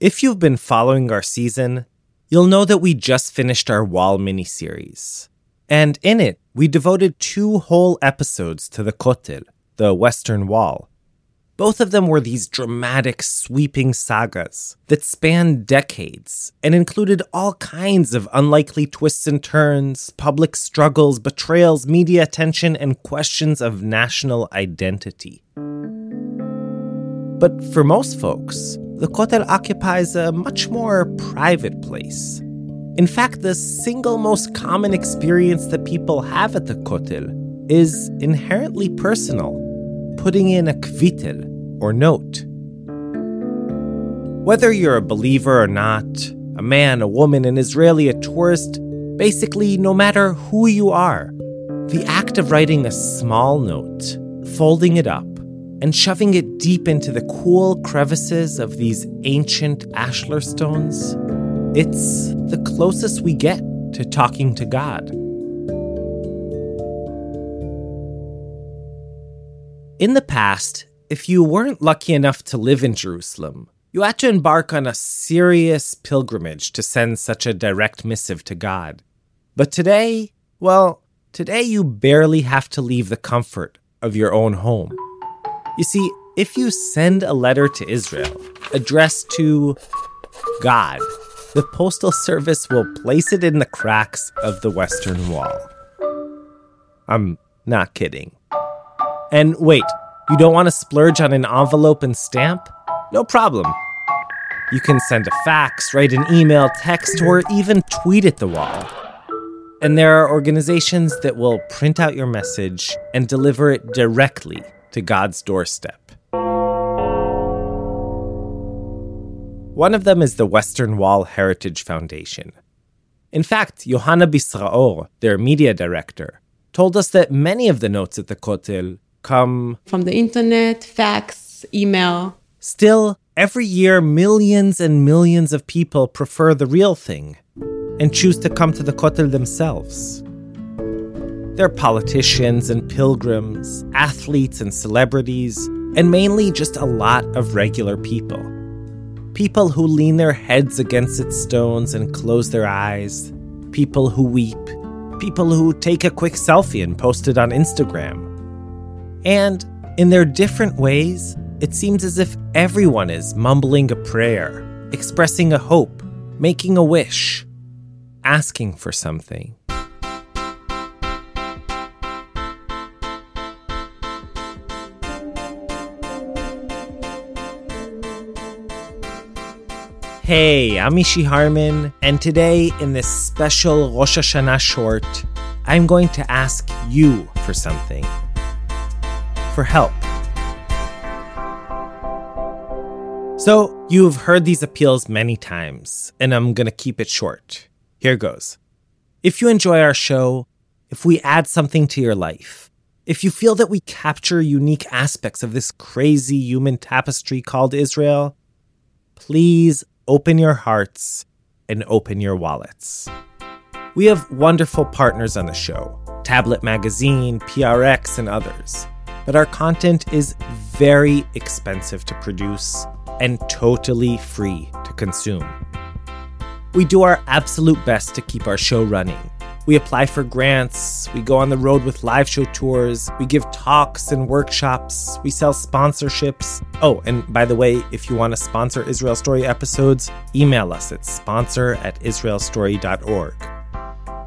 If you've been following our season, you'll know that we just finished our Wall miniseries. And in it, we devoted two whole episodes to the Kotel, the Western Wall. Both of them were these dramatic, sweeping sagas that spanned decades and included all kinds of unlikely twists and turns, public struggles, betrayals, media attention, and questions of national identity. But for most folks, the Kotel occupies a much more private place. In fact, the single most common experience that people have at the Kotel is inherently personal, putting in a kvitel, or note. Whether you're a believer or not, a man, a woman, an Israeli, a tourist, basically, no matter who you are, the act of writing a small note, folding it up, and shoving it deep into the cool crevices of these ancient ashlar stones, it's the closest we get to talking to God. In the past, if you weren't lucky enough to live in Jerusalem, you had to embark on a serious pilgrimage to send such a direct missive to God. But today, well, today you barely have to leave the comfort of your own home. You see, if you send a letter to Israel addressed to God, the Postal Service will place it in the cracks of the Western Wall. I'm not kidding. And wait, you don't want to splurge on an envelope and stamp? No problem. You can send a fax, write an email, text, or even tweet at the wall. And there are organizations that will print out your message and deliver it directly to God's doorstep. One of them is the Western Wall Heritage Foundation. In fact, Johanna Bisraor, their media director, told us that many of the notes at the Kotel come from the internet, fax, email. Still, every year, millions and millions of people prefer the real thing and choose to come to the Kotel themselves. They're politicians and pilgrims, athletes and celebrities, and mainly just a lot of regular people. People who lean their heads against its stones and close their eyes. People who weep. People who take a quick selfie and post it on Instagram. And in their different ways, it seems as if everyone is mumbling a prayer, expressing a hope, making a wish, asking for something. Hey, I'm Mishy Harman, and today in this special Rosh Hashanah short, I'm going to ask you for something. For help. So, you've heard these appeals many times, and I'm going to keep it short. Here goes. If you enjoy our show, if we add something to your life, if you feel that we capture unique aspects of this crazy human tapestry called Israel, please open your hearts and open your wallets. We have wonderful partners on the show Tablet Magazine, PRX, and others. But our content is very expensive to produce and totally free to consume. We do our absolute best to keep our show running we apply for grants, we go on the road with live show tours, we give talks and workshops, we sell sponsorships. Oh, and by the way, if you want to sponsor Israel Story episodes, email us at sponsor at israelstory.org.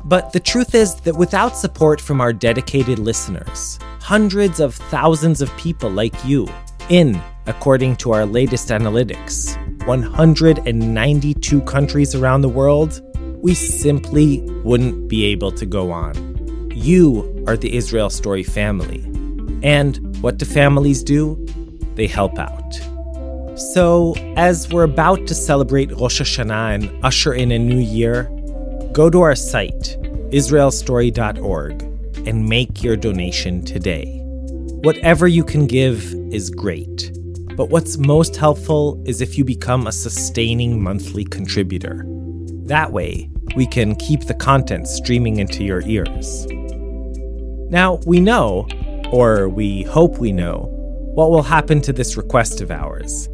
But the truth is that without support from our dedicated listeners, hundreds of thousands of people like you, in, according to our latest analytics, 192 countries around the world, we simply wouldn't be able to go on. You are the Israel Story family. And what do families do? They help out. So, as we're about to celebrate Rosh Hashanah and usher in a new year, go to our site, israelstory.org, and make your donation today. Whatever you can give is great. But what's most helpful is if you become a sustaining monthly contributor. That way, we can keep the content streaming into your ears. Now, we know, or we hope we know, what will happen to this request of ours.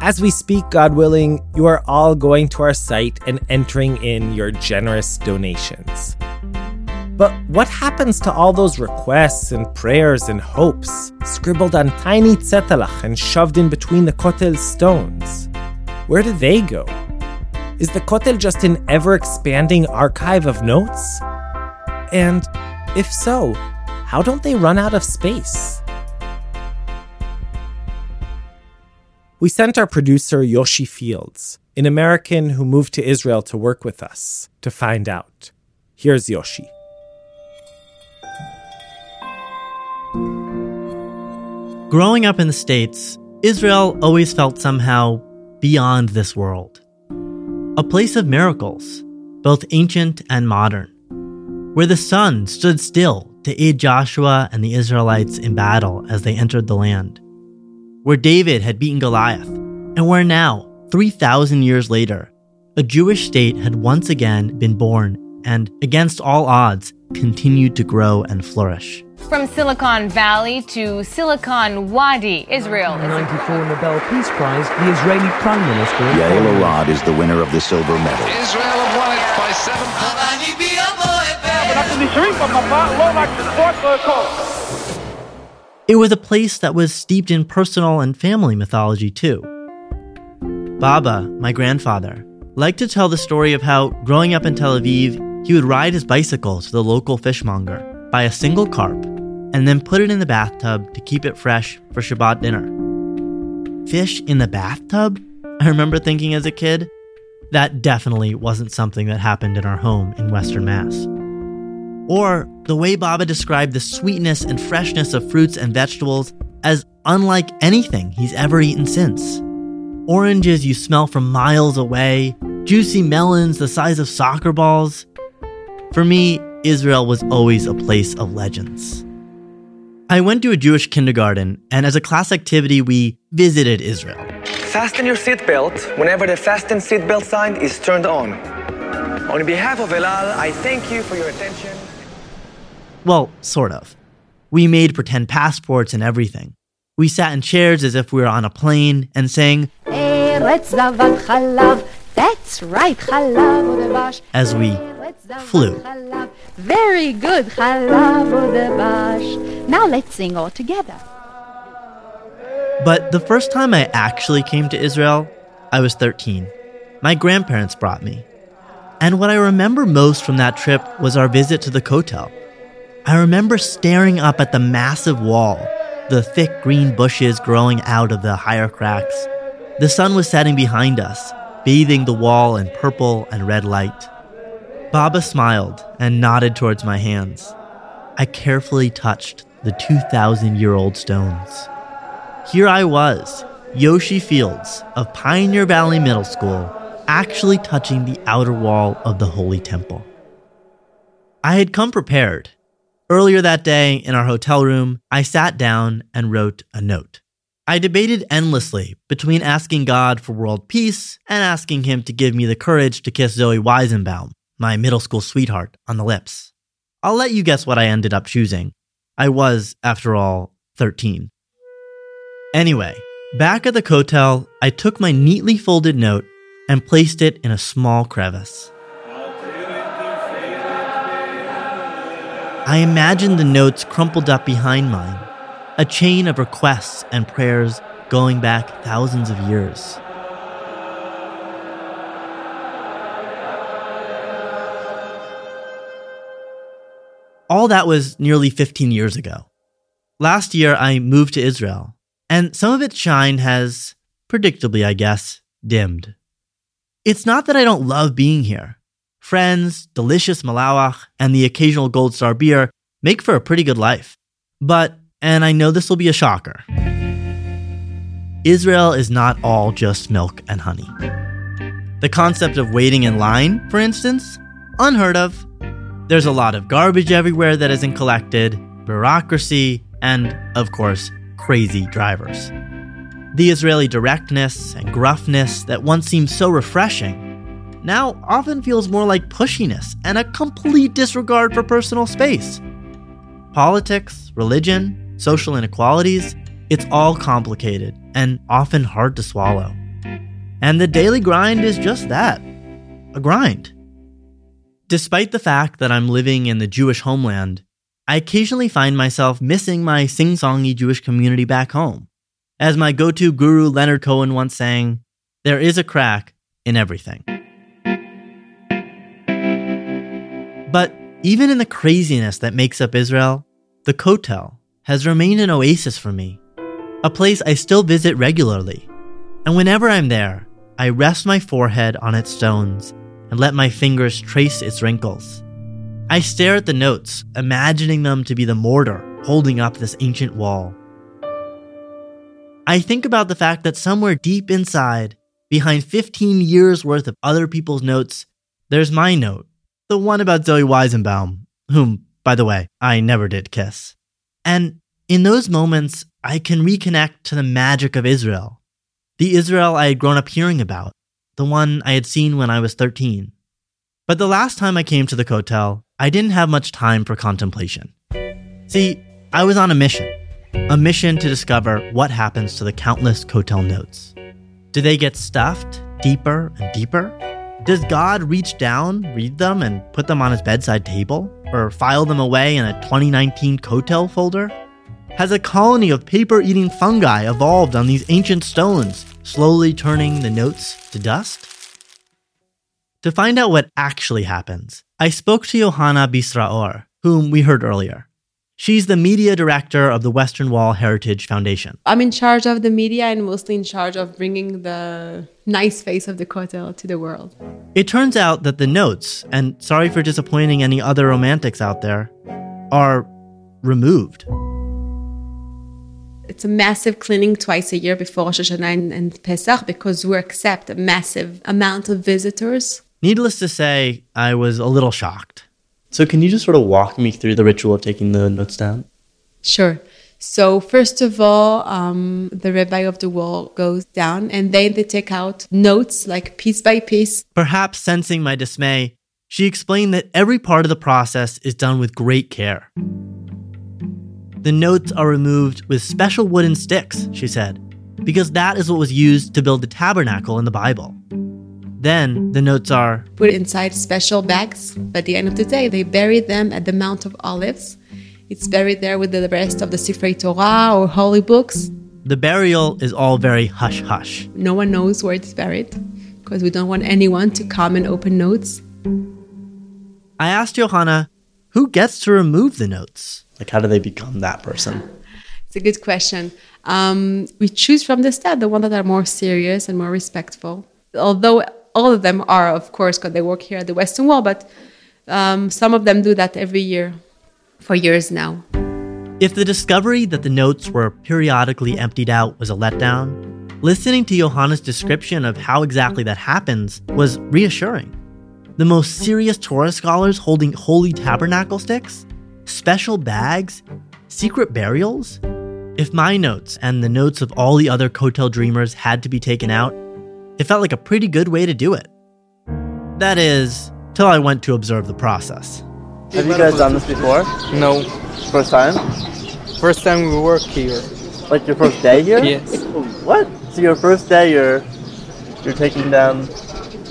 As we speak, God willing, you are all going to our site and entering in your generous donations. But what happens to all those requests and prayers and hopes scribbled on tiny tzetelach and shoved in between the Kotel stones? Where do they go? Is the Kotel just an ever expanding archive of notes? And if so, how don't they run out of space? We sent our producer Yoshi Fields, an American who moved to Israel to work with us, to find out. Here's Yoshi. Growing up in the States, Israel always felt somehow beyond this world. A place of miracles, both ancient and modern, where the sun stood still to aid Joshua and the Israelites in battle as they entered the land where David had beaten Goliath, and where now, 3,000 years later, a Jewish state had once again been born and, against all odds, continued to grow and flourish. From Silicon Valley to Silicon Wadi, Israel. The 94 Nobel Peace Prize, the Israeli Prime Minister. Yael Arad is the winner of the silver medal. Israel have won it by seven. It was a place that was steeped in personal and family mythology, too. Baba, my grandfather, liked to tell the story of how, growing up in Tel Aviv, he would ride his bicycle to the local fishmonger, buy a single carp, and then put it in the bathtub to keep it fresh for Shabbat dinner. Fish in the bathtub? I remember thinking as a kid, that definitely wasn't something that happened in our home in Western Mass. Or the way Baba described the sweetness and freshness of fruits and vegetables as unlike anything he's ever eaten since. Oranges you smell from miles away, juicy melons the size of soccer balls. For me, Israel was always a place of legends. I went to a Jewish kindergarten, and as a class activity, we visited Israel. Fasten your seatbelt whenever the fasten seatbelt sign is turned on. On behalf of El Al, I thank you for your attention. Well, sort of. We made pretend passports and everything. We sat in chairs as if we were on a plane and sang, That's right, as we flew. Very good, Now let's sing all together. But the first time I actually came to Israel, I was 13. My grandparents brought me. And what I remember most from that trip was our visit to the Kotel. I remember staring up at the massive wall, the thick green bushes growing out of the higher cracks. The sun was setting behind us, bathing the wall in purple and red light. Baba smiled and nodded towards my hands. I carefully touched the 2,000 year old stones. Here I was, Yoshi Fields of Pioneer Valley Middle School, actually touching the outer wall of the Holy Temple. I had come prepared Earlier that day, in our hotel room, I sat down and wrote a note. I debated endlessly between asking God for world peace and asking Him to give me the courage to kiss Zoe Weizenbaum, my middle school sweetheart, on the lips. I'll let you guess what I ended up choosing. I was, after all, 13. Anyway, back at the Kotel, I took my neatly folded note and placed it in a small crevice. I imagined the notes crumpled up behind mine, a chain of requests and prayers going back thousands of years. All that was nearly 15 years ago. Last year, I moved to Israel, and some of its shine has, predictably, I guess, dimmed. It's not that I don't love being here friends, delicious malawach, and the occasional Goldstar beer make for a pretty good life. But, and I know this will be a shocker, Israel is not all just milk and honey. The concept of waiting in line, for instance, unheard of. There's a lot of garbage everywhere that isn't collected, bureaucracy, and, of course, crazy drivers. The Israeli directness and gruffness that once seemed so refreshing now often feels more like pushiness and a complete disregard for personal space. Politics, religion, social inequalities, it's all complicated and often hard to swallow. And the daily grind is just that a grind. Despite the fact that I'm living in the Jewish homeland, I occasionally find myself missing my sing songy Jewish community back home. As my go to guru Leonard Cohen once sang, there is a crack in everything. But even in the craziness that makes up Israel, the Kotel has remained an oasis for me, a place I still visit regularly. And whenever I'm there, I rest my forehead on its stones and let my fingers trace its wrinkles. I stare at the notes, imagining them to be the mortar holding up this ancient wall. I think about the fact that somewhere deep inside, behind 15 years worth of other people's notes, there's my note, the one about Zoe Weizenbaum, whom, by the way, I never did kiss. And in those moments, I can reconnect to the magic of Israel, the Israel I had grown up hearing about, the one I had seen when I was 13. But the last time I came to the Kotel, I didn't have much time for contemplation. See, I was on a mission, a mission to discover what happens to the countless Kotel notes. Do they get stuffed deeper and deeper? Does God reach down, read them, and put them on his bedside table? Or file them away in a 2019 Kotel folder? Has a colony of paper eating fungi evolved on these ancient stones, slowly turning the notes to dust? To find out what actually happens, I spoke to Johanna Bisraor, whom we heard earlier. She's the media director of the Western Wall Heritage Foundation. I'm in charge of the media and mostly in charge of bringing the nice face of the Kotel to the world. It turns out that the notes, and sorry for disappointing any other romantics out there, are removed. It's a massive cleaning twice a year before Rosh Hashanah and, and Pesach because we accept a massive amount of visitors. Needless to say, I was a little shocked. So, can you just sort of walk me through the ritual of taking the notes down? Sure. So, first of all, um, the rabbi of the wall goes down and then they take out notes like piece by piece. Perhaps sensing my dismay, she explained that every part of the process is done with great care. The notes are removed with special wooden sticks, she said, because that is what was used to build the tabernacle in the Bible. Then the notes are put inside special bags. But at the end of the day, they bury them at the Mount of Olives. It's buried there with the rest of the Sifrei Torah or holy books. The burial is all very hush hush. No one knows where it's buried because we don't want anyone to come and open notes. I asked Johanna, who gets to remove the notes? Like, how do they become that person? It's a good question. Um, we choose from the start the ones that are more serious and more respectful. Although all of them are, of course, because they work here at the Western Wall, but um, some of them do that every year for years now. If the discovery that the notes were periodically emptied out was a letdown, listening to Johanna's description of how exactly that happens was reassuring. The most serious Torah scholars holding holy tabernacle sticks, special bags, secret burials. If my notes and the notes of all the other Kotel dreamers had to be taken out, it felt like a pretty good way to do it. That is, till I went to observe the process. Have you guys done this before? No. First time? First time we work here. Like your first day here? Yes. What? So your first day you're you're taking down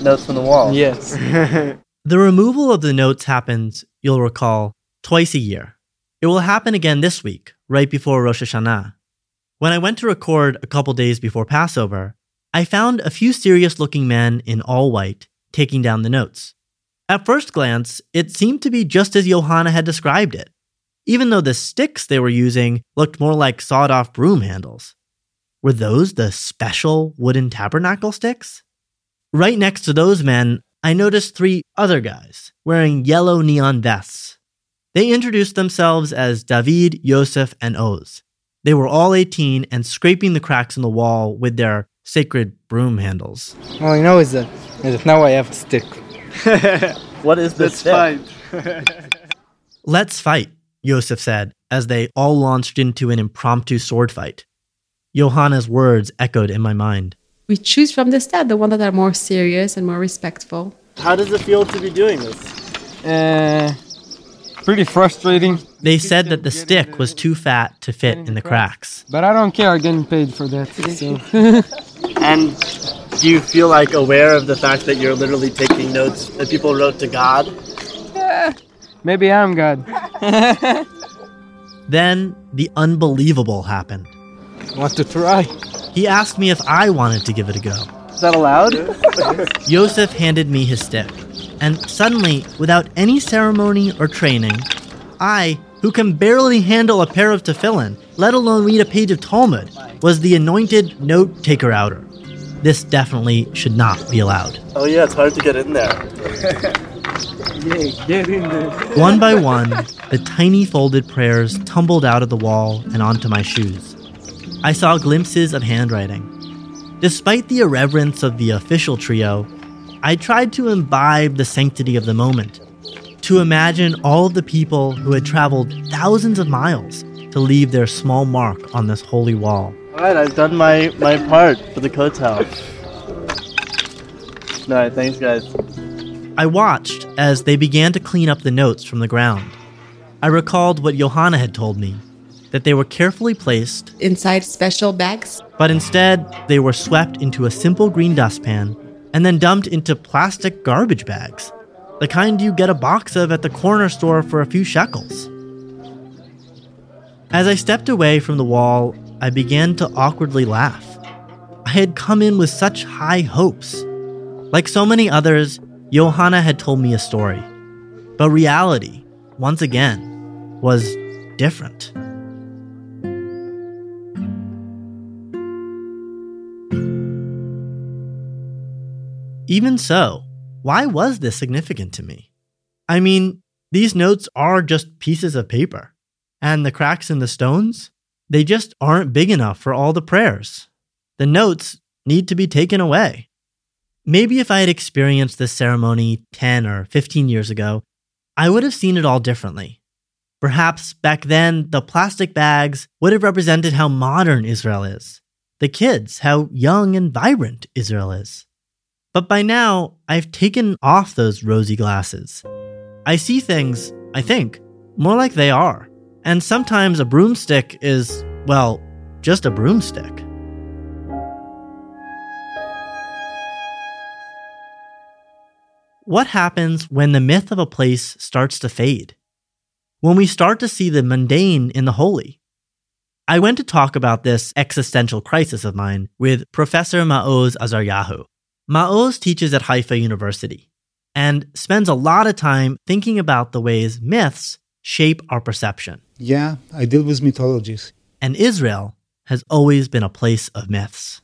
notes from the wall? Yes. the removal of the notes happens, you'll recall, twice a year. It will happen again this week, right before Rosh Hashanah. When I went to record a couple days before Passover, I found a few serious looking men in all white taking down the notes. At first glance, it seemed to be just as Johanna had described it, even though the sticks they were using looked more like sawed off broom handles. Were those the special wooden tabernacle sticks? Right next to those men, I noticed three other guys wearing yellow neon vests. They introduced themselves as David, Yosef, and Oz. They were all 18 and scraping the cracks in the wall with their sacred broom handles. All I know is that, is that now I have a stick. what is this? Let's fight. Let's fight, Yosef said as they all launched into an impromptu sword fight. Johanna's words echoed in my mind. We choose from the start the ones that are more serious and more respectful. How does it feel to be doing this? Uh, pretty frustrating. They said that the stick was too fat to fit in the cracks. But I don't care, I'm getting paid for that. So. and Do you feel like aware of the fact that you're literally taking notes that people wrote to God? Maybe I'm God. Then the unbelievable happened. Want to try? He asked me if I wanted to give it a go. Is that allowed? Yosef handed me his stick, and suddenly, without any ceremony or training, I, who can barely handle a pair of tefillin, let alone read a page of Talmud, was the anointed note taker outer. This definitely should not be allowed. Oh, yeah, it's hard to get in there. yeah, get in there. One by one, the tiny folded prayers tumbled out of the wall and onto my shoes. I saw glimpses of handwriting. Despite the irreverence of the official trio, I tried to imbibe the sanctity of the moment, to imagine all of the people who had traveled thousands of miles to leave their small mark on this holy wall. All right, I've done my, my part for the Kotel. All right, thanks, guys. I watched as they began to clean up the notes from the ground. I recalled what Johanna had told me that they were carefully placed inside special bags. But instead, they were swept into a simple green dustpan and then dumped into plastic garbage bags, the kind you get a box of at the corner store for a few shekels. As I stepped away from the wall, I began to awkwardly laugh. I had come in with such high hopes. Like so many others, Johanna had told me a story. But reality, once again, was different. Even so, why was this significant to me? I mean, these notes are just pieces of paper, and the cracks in the stones, they just aren't big enough for all the prayers. The notes need to be taken away. Maybe if I had experienced this ceremony 10 or 15 years ago, I would have seen it all differently. Perhaps back then, the plastic bags would have represented how modern Israel is, the kids, how young and vibrant Israel is. But by now, I've taken off those rosy glasses. I see things, I think, more like they are. And sometimes a broomstick is, well, just a broomstick. What happens when the myth of a place starts to fade? When we start to see the mundane in the holy? I went to talk about this existential crisis of mine with Professor Maoz Azaryahu. Maoz teaches at Haifa University and spends a lot of time thinking about the ways myths shape our perception. Yeah, I deal with mythologies. And Israel has always been a place of myths.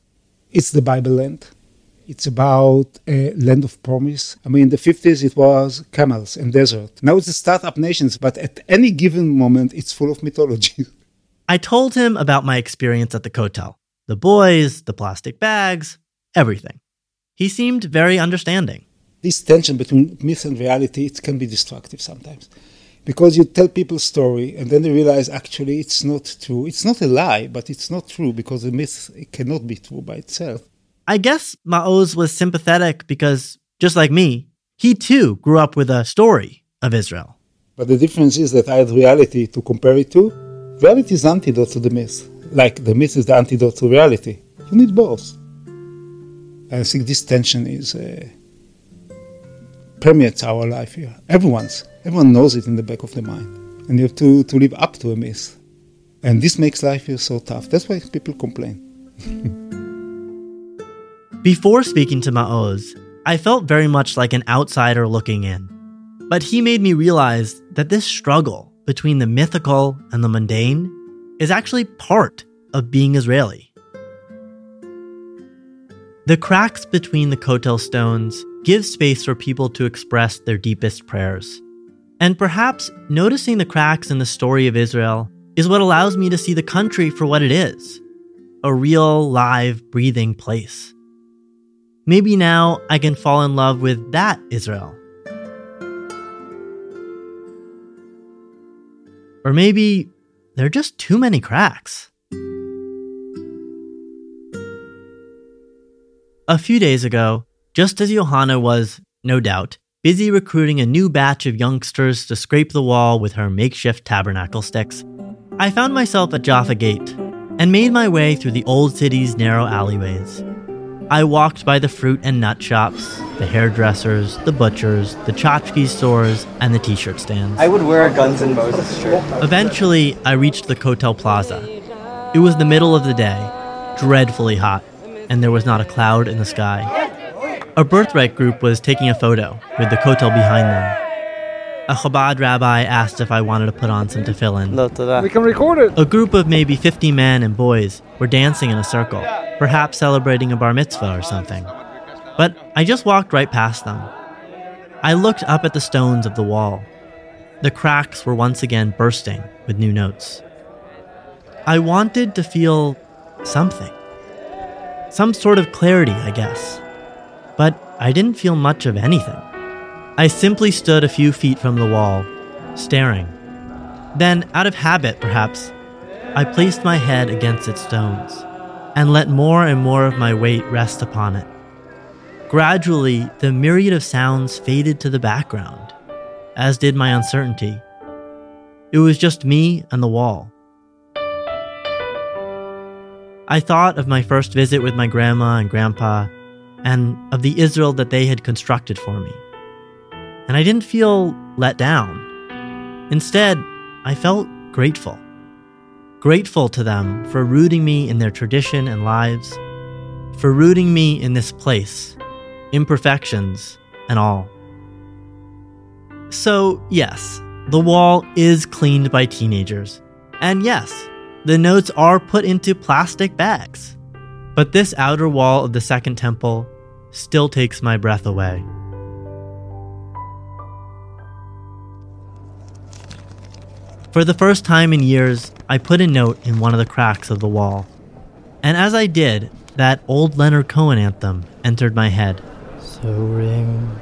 It's the Bible land. It's about a land of promise. I mean, in the 50s, it was camels and desert. Now it's a startup nations, but at any given moment, it's full of mythology. I told him about my experience at the Kotel the boys, the plastic bags, everything. He seemed very understanding. This tension between myth and reality it can be destructive sometimes. Because you tell people a story and then they realize actually it's not true. It's not a lie, but it's not true because the myth cannot be true by itself. I guess Maoz was sympathetic because, just like me, he too grew up with a story of Israel. But the difference is that I had reality to compare it to. Reality is antidote to the myth. Like the myth is the antidote to reality. You need both. I think this tension is uh, permeates our life here. Everyone's, everyone knows it in the back of the mind, and you have to to live up to a myth, and this makes life here so tough. That's why people complain. Before speaking to Maoz, I felt very much like an outsider looking in, but he made me realize that this struggle between the mythical and the mundane is actually part of being Israeli. The cracks between the Kotel stones give space for people to express their deepest prayers. And perhaps noticing the cracks in the story of Israel is what allows me to see the country for what it is a real, live, breathing place. Maybe now I can fall in love with that Israel. Or maybe there are just too many cracks. A few days ago, just as Johanna was, no doubt, busy recruiting a new batch of youngsters to scrape the wall with her makeshift tabernacle sticks, I found myself at Jaffa Gate and made my way through the old city's narrow alleyways. I walked by the fruit and nut shops, the hairdressers, the butchers, the tchotchke stores, and the t shirt stands. I would wear a Guns N' Roses shirt. Eventually, I reached the Kotel Plaza. It was the middle of the day, dreadfully hot, and there was not a cloud in the sky. A birthright group was taking a photo with the Kotel behind them. A Chabad rabbi asked if I wanted to put on some tefillin. We can record it. A group of maybe 50 men and boys were dancing in a circle, perhaps celebrating a bar mitzvah or something. But I just walked right past them. I looked up at the stones of the wall. The cracks were once again bursting with new notes. I wanted to feel something. Some sort of clarity, I guess. But I didn't feel much of anything. I simply stood a few feet from the wall, staring. Then, out of habit perhaps, I placed my head against its stones and let more and more of my weight rest upon it. Gradually, the myriad of sounds faded to the background, as did my uncertainty. It was just me and the wall. I thought of my first visit with my grandma and grandpa, and of the Israel that they had constructed for me. And I didn't feel let down. Instead, I felt grateful. Grateful to them for rooting me in their tradition and lives, for rooting me in this place, imperfections and all. So, yes, the wall is cleaned by teenagers. And yes, the notes are put into plastic bags. But this outer wall of the Second Temple still takes my breath away. For the first time in years, I put a note in one of the cracks of the wall. And as I did, that old Leonard Cohen anthem entered my head. So ring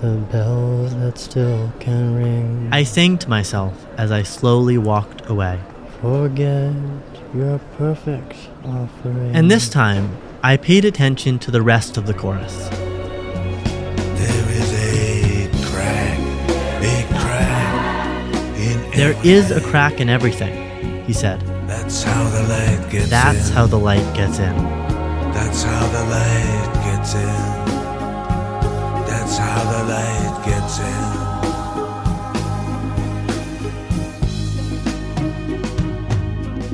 the bells that still can ring. I sang to myself as I slowly walked away. Forget your perfect offering. And this time, I paid attention to the rest of the chorus. There is a crack, a crack in There is a crack in everything, he said. That's how the light gets That's in. how the light gets in. That's how the light gets in. That's how the light gets in.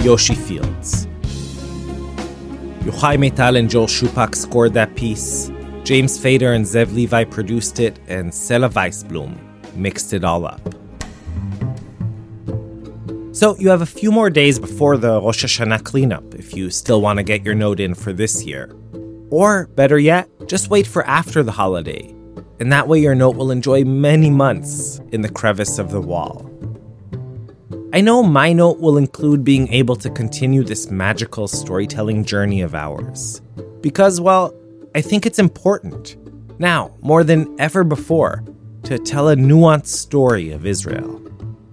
Yoshi Fields. Yochai Maital and Joel Shupack scored that piece. James Fader and Zev Levi produced it, and Sela Waisblum mixed it all up. So you have a few more days before the Rosh Hashanah cleanup if you still want to get your note in for this year. Or, better yet, just wait for after the holiday, and that way your note will enjoy many months in the crevice of the wall. I know my note will include being able to continue this magical storytelling journey of ours. Because, well, I think it's important, now more than ever before, to tell a nuanced story of Israel.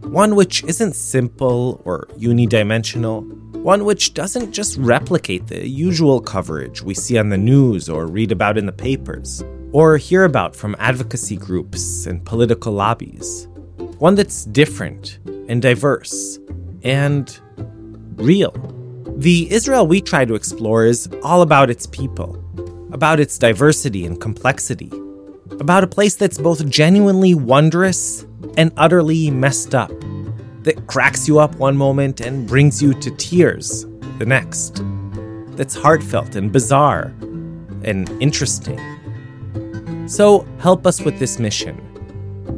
One which isn't simple or unidimensional, one which doesn't just replicate the usual coverage we see on the news or read about in the papers, or hear about from advocacy groups and political lobbies. One that's different and diverse and real. The Israel we try to explore is all about its people, about its diversity and complexity, about a place that's both genuinely wondrous and utterly messed up, that cracks you up one moment and brings you to tears the next, that's heartfelt and bizarre and interesting. So help us with this mission.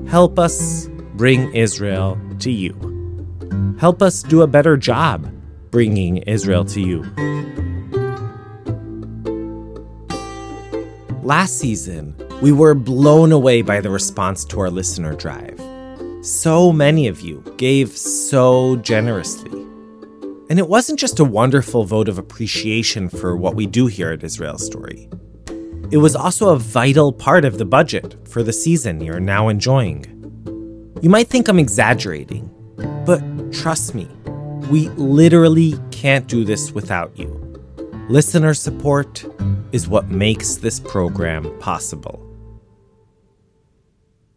Help us bring Israel to you. Help us do a better job bringing Israel to you. Last season, we were blown away by the response to our listener drive. So many of you gave so generously. And it wasn't just a wonderful vote of appreciation for what we do here at Israel Story. It was also a vital part of the budget for the season you're now enjoying. You might think I'm exaggerating, but trust me, we literally can't do this without you. Listener support is what makes this program possible.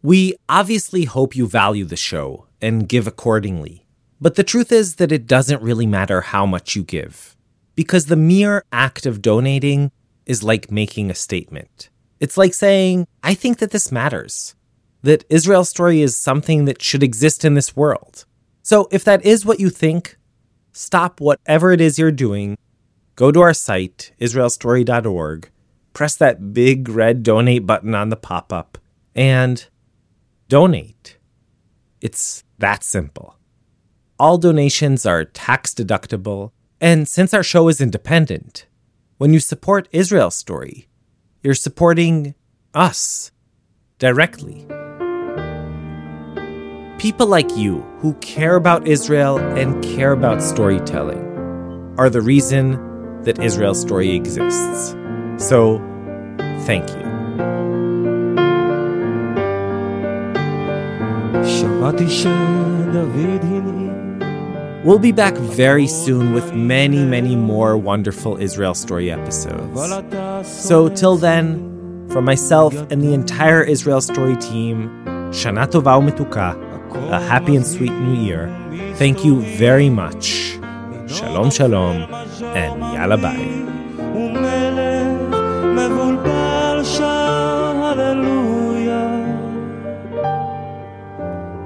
We obviously hope you value the show and give accordingly, but the truth is that it doesn't really matter how much you give, because the mere act of donating is like making a statement. It's like saying, I think that this matters, that Israel's story is something that should exist in this world. So if that is what you think, stop whatever it is you're doing, go to our site, israelstory.org, press that big red donate button on the pop up, and donate. It's that simple. All donations are tax deductible, and since our show is independent, when you support Israel Story, you're supporting us directly. People like you who care about Israel and care about storytelling are the reason that Israel Story exists. So, thank you. We'll be back very soon with many, many more wonderful Israel Story episodes. So, till then, from myself and the entire Israel Story team, Shana Tova Umetuka, a happy and sweet new year. Thank you very much. Shalom, shalom, and yalla bye.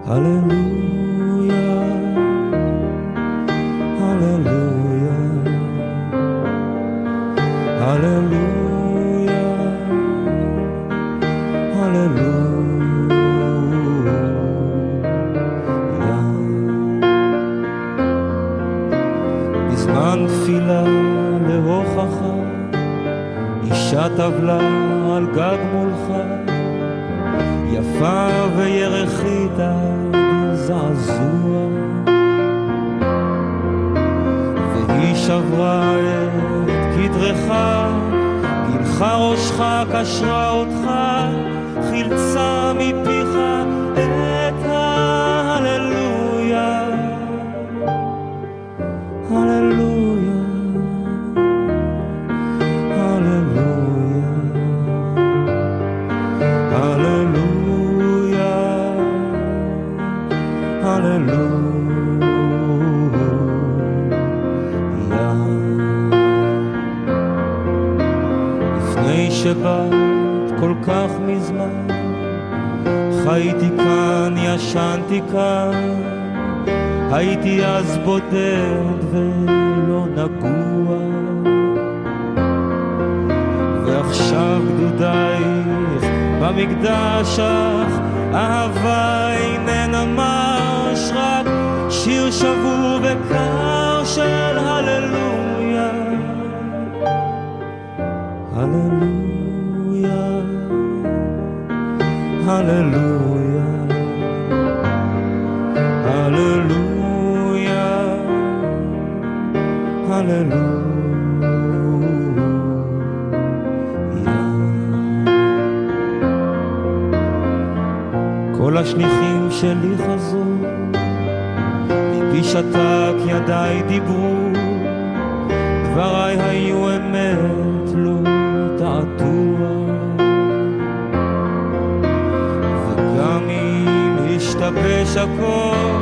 Hallelujah. אישה טבלה על גג מולך, יפה וירחית עד זעזוע. והיא שברה את כתרך, גילחה ראשך, קשרה אותך, חילצה מפיך ποτέ כל השליחים שלי חזרו, ליבי שתק, ידיי דיברו, דבריי היו אמת, לא תעתוע. וגם אם השתבש הכל